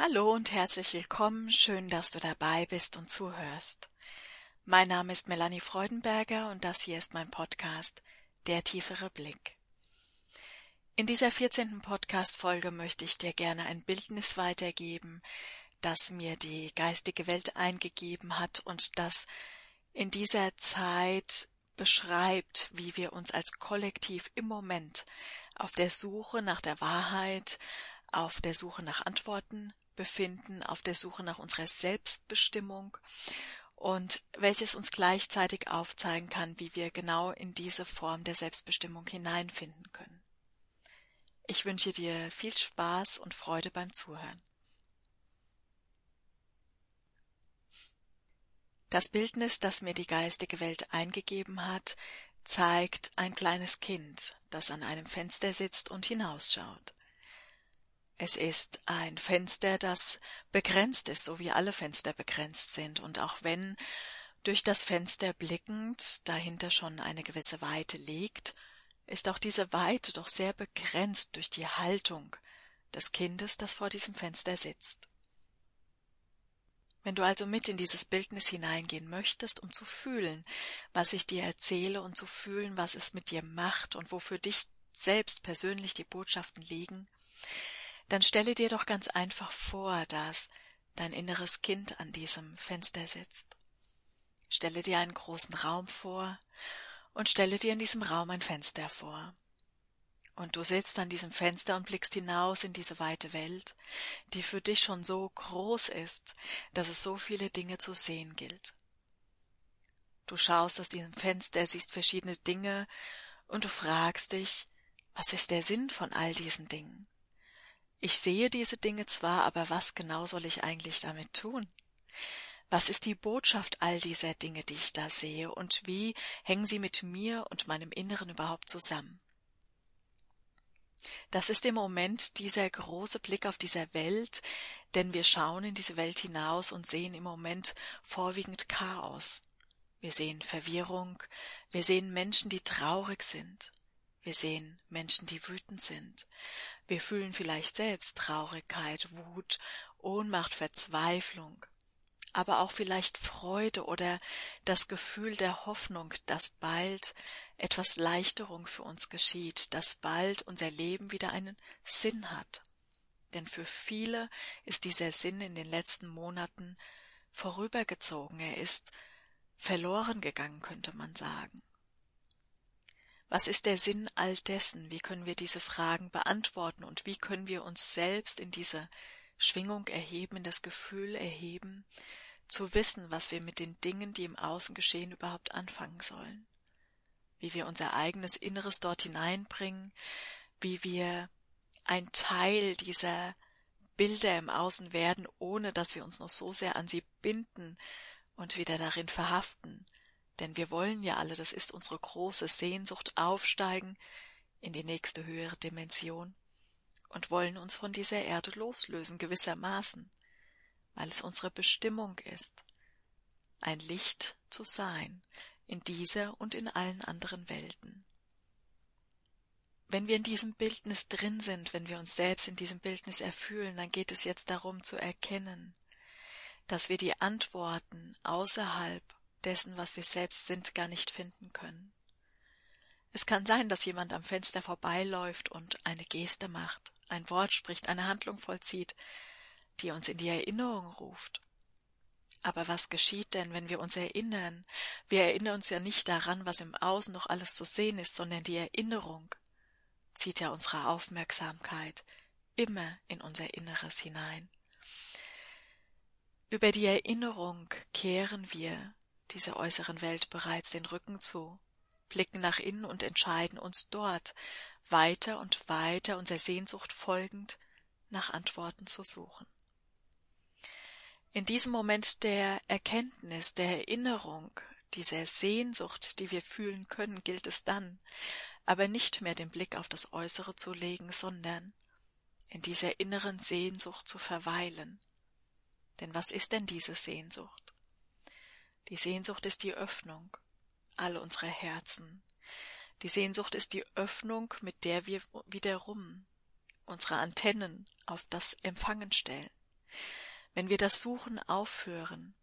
Hallo und herzlich willkommen, schön, dass du dabei bist und zuhörst. Mein Name ist Melanie Freudenberger und das hier ist mein Podcast Der tiefere Blick. In dieser 14. Podcast-Folge möchte ich dir gerne ein Bildnis weitergeben, das mir die geistige Welt eingegeben hat und das in dieser Zeit beschreibt, wie wir uns als Kollektiv im Moment auf der Suche nach der Wahrheit, auf der Suche nach Antworten befinden, auf der Suche nach unserer Selbstbestimmung und welches uns gleichzeitig aufzeigen kann, wie wir genau in diese Form der Selbstbestimmung hineinfinden können. Ich wünsche dir viel Spaß und Freude beim Zuhören. Das Bildnis, das mir die geistige Welt eingegeben hat, zeigt ein kleines Kind, das an einem Fenster sitzt und hinausschaut. Es ist ein Fenster, das begrenzt ist, so wie alle Fenster begrenzt sind, und auch wenn durch das Fenster blickend dahinter schon eine gewisse Weite liegt, ist auch diese Weite doch sehr begrenzt durch die Haltung des Kindes, das vor diesem Fenster sitzt. Wenn du also mit in dieses Bildnis hineingehen möchtest, um zu fühlen, was ich dir erzähle und zu fühlen, was es mit dir macht und wofür dich selbst persönlich die Botschaften liegen, dann stelle dir doch ganz einfach vor, dass dein inneres Kind an diesem Fenster sitzt. Stelle dir einen großen Raum vor und stelle dir in diesem Raum ein Fenster vor. Und du sitzt an diesem Fenster und blickst hinaus in diese weite Welt, die für dich schon so groß ist, dass es so viele Dinge zu sehen gilt. Du schaust aus diesem Fenster, siehst verschiedene Dinge und du fragst dich, was ist der Sinn von all diesen Dingen? Ich sehe diese Dinge zwar, aber was genau soll ich eigentlich damit tun? Was ist die Botschaft all dieser Dinge, die ich da sehe, und wie hängen sie mit mir und meinem Inneren überhaupt zusammen? Das ist im Moment dieser große Blick auf dieser Welt, denn wir schauen in diese Welt hinaus und sehen im Moment vorwiegend Chaos. Wir sehen Verwirrung, wir sehen Menschen, die traurig sind, wir sehen Menschen, die wütend sind. Wir fühlen vielleicht selbst Traurigkeit, Wut, Ohnmacht, Verzweiflung, aber auch vielleicht Freude oder das Gefühl der Hoffnung, dass bald etwas Leichterung für uns geschieht, dass bald unser Leben wieder einen Sinn hat. Denn für viele ist dieser Sinn in den letzten Monaten vorübergezogen, er ist verloren gegangen, könnte man sagen. Was ist der Sinn all dessen? Wie können wir diese Fragen beantworten und wie können wir uns selbst in diese Schwingung erheben, in das Gefühl erheben, zu wissen, was wir mit den Dingen, die im Außen geschehen, überhaupt anfangen sollen? Wie wir unser eigenes Inneres dort hineinbringen, wie wir ein Teil dieser Bilder im Außen werden, ohne dass wir uns noch so sehr an sie binden und wieder darin verhaften, denn wir wollen ja alle, das ist unsere große Sehnsucht, aufsteigen in die nächste höhere Dimension und wollen uns von dieser Erde loslösen gewissermaßen, weil es unsere Bestimmung ist, ein Licht zu sein in dieser und in allen anderen Welten. Wenn wir in diesem Bildnis drin sind, wenn wir uns selbst in diesem Bildnis erfühlen, dann geht es jetzt darum zu erkennen, dass wir die Antworten außerhalb dessen, was wir selbst sind, gar nicht finden können. Es kann sein, dass jemand am Fenster vorbeiläuft und eine Geste macht, ein Wort spricht, eine Handlung vollzieht, die uns in die Erinnerung ruft. Aber was geschieht denn, wenn wir uns erinnern? Wir erinnern uns ja nicht daran, was im Außen noch alles zu sehen ist, sondern die Erinnerung zieht ja unsere Aufmerksamkeit immer in unser Inneres hinein. Über die Erinnerung kehren wir dieser äußeren Welt bereits den Rücken zu, blicken nach innen und entscheiden uns dort weiter und weiter unserer Sehnsucht folgend nach Antworten zu suchen. In diesem Moment der Erkenntnis, der Erinnerung, dieser Sehnsucht, die wir fühlen können, gilt es dann, aber nicht mehr den Blick auf das Äußere zu legen, sondern in dieser inneren Sehnsucht zu verweilen. Denn was ist denn diese Sehnsucht? Die Sehnsucht ist die Öffnung all unserer Herzen. Die Sehnsucht ist die Öffnung, mit der wir wiederum unsere Antennen auf das Empfangen stellen. Wenn wir das Suchen aufhören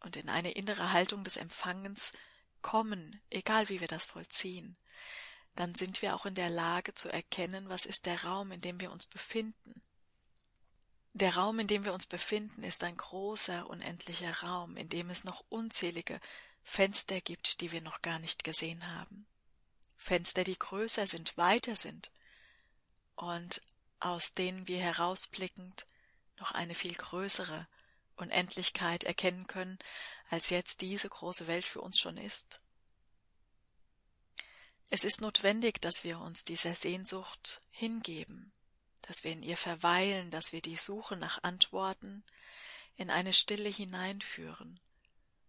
und in eine innere Haltung des Empfangens kommen, egal wie wir das vollziehen, dann sind wir auch in der Lage zu erkennen, was ist der Raum, in dem wir uns befinden. Der Raum, in dem wir uns befinden, ist ein großer, unendlicher Raum, in dem es noch unzählige Fenster gibt, die wir noch gar nicht gesehen haben. Fenster, die größer sind, weiter sind und aus denen wir herausblickend noch eine viel größere Unendlichkeit erkennen können, als jetzt diese große Welt für uns schon ist. Es ist notwendig, dass wir uns dieser Sehnsucht hingeben, dass wir in ihr verweilen, dass wir die Suche nach Antworten in eine Stille hineinführen,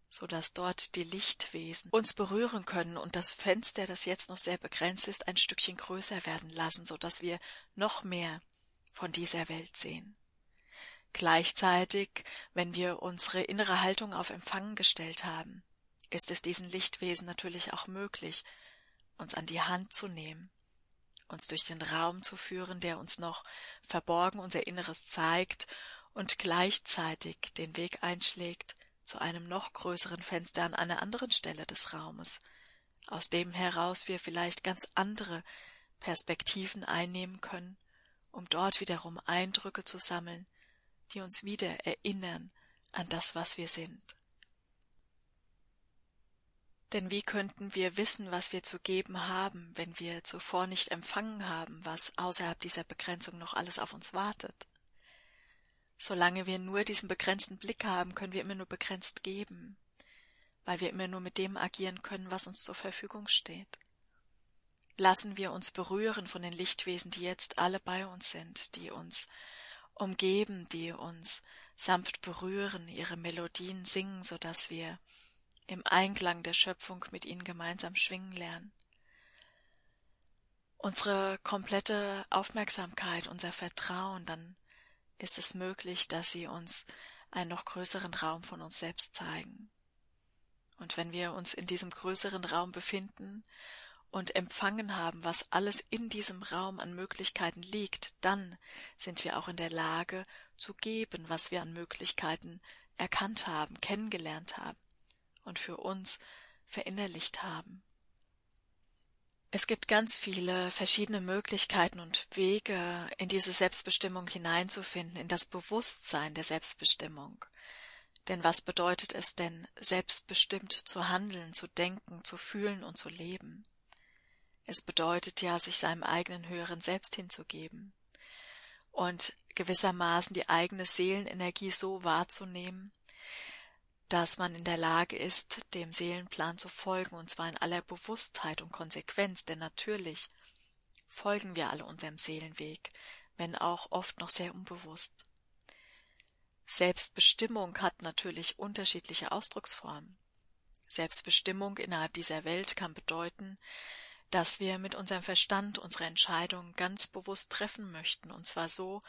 so dass dort die Lichtwesen uns berühren können und das Fenster, das jetzt noch sehr begrenzt ist, ein Stückchen größer werden lassen, so dass wir noch mehr von dieser Welt sehen. Gleichzeitig, wenn wir unsere innere Haltung auf Empfangen gestellt haben, ist es diesen Lichtwesen natürlich auch möglich, uns an die Hand zu nehmen, uns durch den Raum zu führen, der uns noch verborgen unser Inneres zeigt und gleichzeitig den Weg einschlägt zu einem noch größeren Fenster an einer anderen Stelle des Raumes, aus dem heraus wir vielleicht ganz andere Perspektiven einnehmen können, um dort wiederum Eindrücke zu sammeln, die uns wieder erinnern an das, was wir sind. Denn wie könnten wir wissen, was wir zu geben haben, wenn wir zuvor nicht empfangen haben, was außerhalb dieser Begrenzung noch alles auf uns wartet? Solange wir nur diesen begrenzten Blick haben, können wir immer nur begrenzt geben, weil wir immer nur mit dem agieren können, was uns zur Verfügung steht. Lassen wir uns berühren von den Lichtwesen, die jetzt alle bei uns sind, die uns umgeben, die uns sanft berühren, ihre Melodien singen, so dass wir im Einklang der Schöpfung mit ihnen gemeinsam schwingen lernen. Unsere komplette Aufmerksamkeit, unser Vertrauen, dann ist es möglich, dass sie uns einen noch größeren Raum von uns selbst zeigen. Und wenn wir uns in diesem größeren Raum befinden und empfangen haben, was alles in diesem Raum an Möglichkeiten liegt, dann sind wir auch in der Lage zu geben, was wir an Möglichkeiten erkannt haben, kennengelernt haben und für uns verinnerlicht haben. Es gibt ganz viele verschiedene Möglichkeiten und Wege, in diese Selbstbestimmung hineinzufinden, in das Bewusstsein der Selbstbestimmung. Denn was bedeutet es denn, selbstbestimmt zu handeln, zu denken, zu fühlen und zu leben? Es bedeutet ja, sich seinem eigenen höheren Selbst hinzugeben und gewissermaßen die eigene Seelenenergie so wahrzunehmen, dass man in der Lage ist, dem Seelenplan zu folgen, und zwar in aller Bewusstheit und Konsequenz, denn natürlich folgen wir alle unserem Seelenweg, wenn auch oft noch sehr unbewusst. Selbstbestimmung hat natürlich unterschiedliche Ausdrucksformen. Selbstbestimmung innerhalb dieser Welt kann bedeuten, dass wir mit unserem Verstand unsere Entscheidungen ganz bewusst treffen möchten, und zwar so,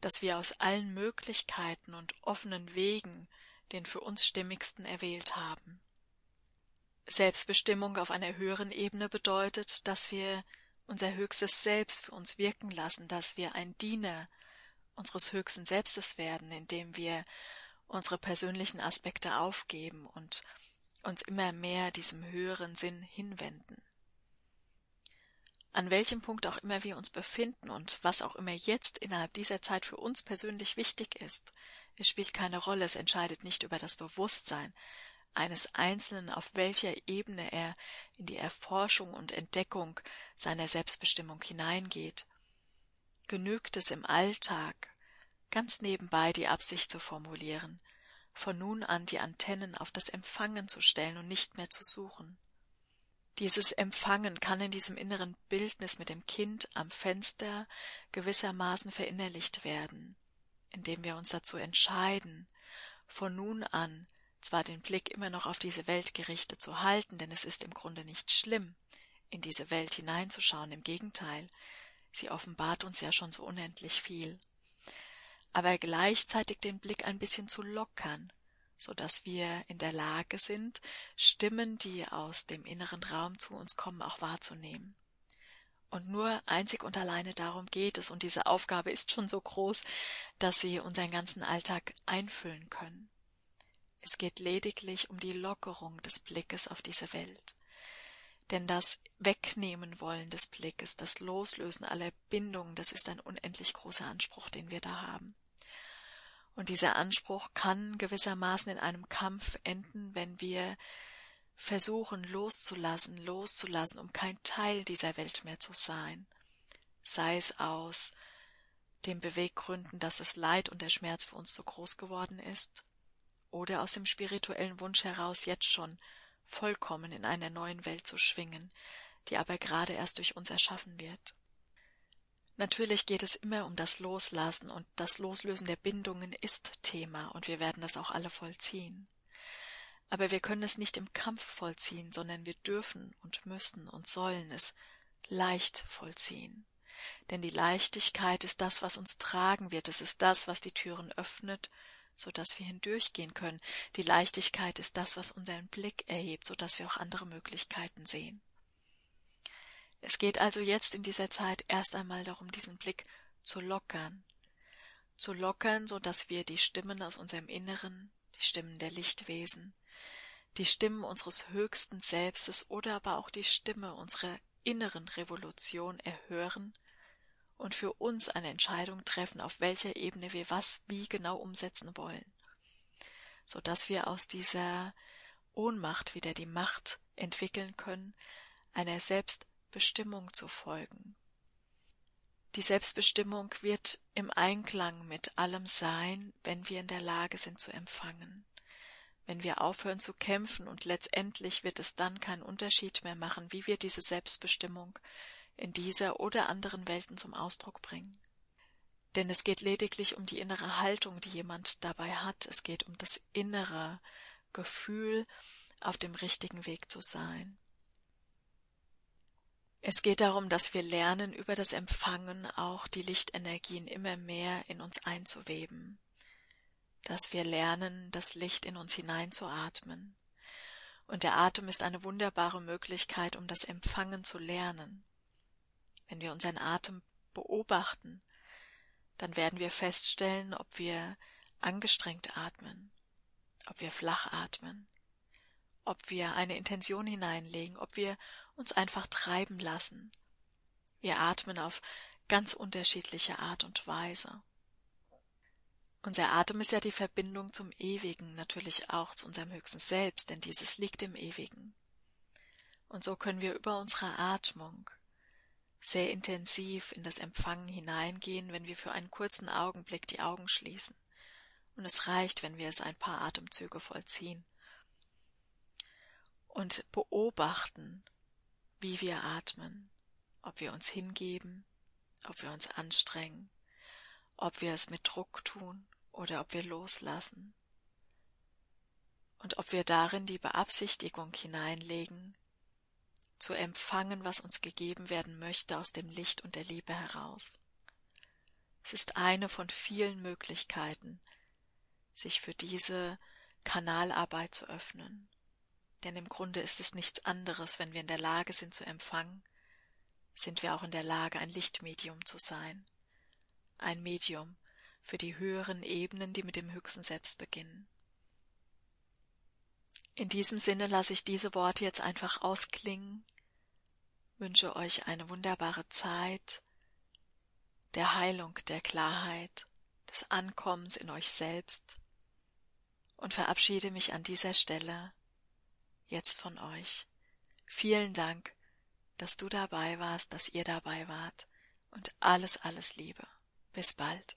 dass wir aus allen Möglichkeiten und offenen Wegen den für uns stimmigsten erwählt haben. Selbstbestimmung auf einer höheren Ebene bedeutet, dass wir unser höchstes Selbst für uns wirken lassen, dass wir ein Diener unseres höchsten Selbstes werden, indem wir unsere persönlichen Aspekte aufgeben und uns immer mehr diesem höheren Sinn hinwenden. An welchem Punkt auch immer wir uns befinden und was auch immer jetzt innerhalb dieser Zeit für uns persönlich wichtig ist, es spielt keine Rolle, es entscheidet nicht über das Bewusstsein eines Einzelnen, auf welcher Ebene er in die Erforschung und Entdeckung seiner Selbstbestimmung hineingeht. Genügt es im Alltag, ganz nebenbei die Absicht zu formulieren, von nun an die Antennen auf das Empfangen zu stellen und nicht mehr zu suchen. Dieses Empfangen kann in diesem inneren Bildnis mit dem Kind am Fenster gewissermaßen verinnerlicht werden indem wir uns dazu entscheiden, von nun an zwar den Blick immer noch auf diese Welt gerichtet zu halten, denn es ist im Grunde nicht schlimm, in diese Welt hineinzuschauen, im Gegenteil, sie offenbart uns ja schon so unendlich viel, aber gleichzeitig den Blick ein bisschen zu lockern, so dass wir in der Lage sind, Stimmen, die aus dem inneren Raum zu uns kommen, auch wahrzunehmen. Und nur einzig und alleine darum geht es, und diese Aufgabe ist schon so groß, dass sie unseren ganzen Alltag einfüllen können. Es geht lediglich um die Lockerung des Blickes auf diese Welt. Denn das Wegnehmen wollen des Blickes, das Loslösen aller Bindungen, das ist ein unendlich großer Anspruch, den wir da haben. Und dieser Anspruch kann gewissermaßen in einem Kampf enden, wenn wir versuchen loszulassen, loszulassen, um kein Teil dieser Welt mehr zu sein, sei es aus den Beweggründen, dass das Leid und der Schmerz für uns zu groß geworden ist, oder aus dem spirituellen Wunsch heraus jetzt schon vollkommen in einer neuen Welt zu schwingen, die aber gerade erst durch uns erschaffen wird. Natürlich geht es immer um das Loslassen und das Loslösen der Bindungen ist Thema und wir werden das auch alle vollziehen. Aber wir können es nicht im Kampf vollziehen, sondern wir dürfen und müssen und sollen es leicht vollziehen. Denn die Leichtigkeit ist das, was uns tragen wird, es ist das, was die Türen öffnet, so dass wir hindurchgehen können. Die Leichtigkeit ist das, was unseren Blick erhebt, so dass wir auch andere Möglichkeiten sehen. Es geht also jetzt in dieser Zeit erst einmal darum, diesen Blick zu lockern, zu lockern, so dass wir die Stimmen aus unserem Inneren, die Stimmen der Lichtwesen, die Stimmen unseres höchsten Selbstes oder aber auch die Stimme unserer inneren Revolution erhören und für uns eine Entscheidung treffen, auf welcher Ebene wir was wie genau umsetzen wollen, so dass wir aus dieser Ohnmacht wieder die Macht entwickeln können, einer Selbstbestimmung zu folgen. Die Selbstbestimmung wird im Einklang mit allem sein, wenn wir in der Lage sind zu empfangen wenn wir aufhören zu kämpfen und letztendlich wird es dann keinen Unterschied mehr machen, wie wir diese Selbstbestimmung in dieser oder anderen Welten zum Ausdruck bringen. Denn es geht lediglich um die innere Haltung, die jemand dabei hat, es geht um das innere Gefühl, auf dem richtigen Weg zu sein. Es geht darum, dass wir lernen, über das Empfangen auch die Lichtenergien immer mehr in uns einzuweben dass wir lernen, das Licht in uns hineinzuatmen. Und der Atem ist eine wunderbare Möglichkeit, um das Empfangen zu lernen. Wenn wir unseren Atem beobachten, dann werden wir feststellen, ob wir angestrengt atmen, ob wir flach atmen, ob wir eine Intention hineinlegen, ob wir uns einfach treiben lassen. Wir atmen auf ganz unterschiedliche Art und Weise. Unser Atem ist ja die Verbindung zum Ewigen, natürlich auch zu unserem höchsten Selbst, denn dieses liegt im Ewigen. Und so können wir über unsere Atmung sehr intensiv in das Empfangen hineingehen, wenn wir für einen kurzen Augenblick die Augen schließen. Und es reicht, wenn wir es ein paar Atemzüge vollziehen. Und beobachten, wie wir atmen, ob wir uns hingeben, ob wir uns anstrengen, ob wir es mit Druck tun oder ob wir loslassen und ob wir darin die Beabsichtigung hineinlegen, zu empfangen, was uns gegeben werden möchte aus dem Licht und der Liebe heraus. Es ist eine von vielen Möglichkeiten, sich für diese Kanalarbeit zu öffnen. Denn im Grunde ist es nichts anderes, wenn wir in der Lage sind zu empfangen, sind wir auch in der Lage, ein Lichtmedium zu sein ein Medium für die höheren Ebenen, die mit dem höchsten Selbst beginnen. In diesem Sinne lasse ich diese Worte jetzt einfach ausklingen, wünsche euch eine wunderbare Zeit der Heilung, der Klarheit, des Ankommens in euch selbst und verabschiede mich an dieser Stelle jetzt von euch. Vielen Dank, dass du dabei warst, dass ihr dabei wart und alles, alles Liebe. Bis bald.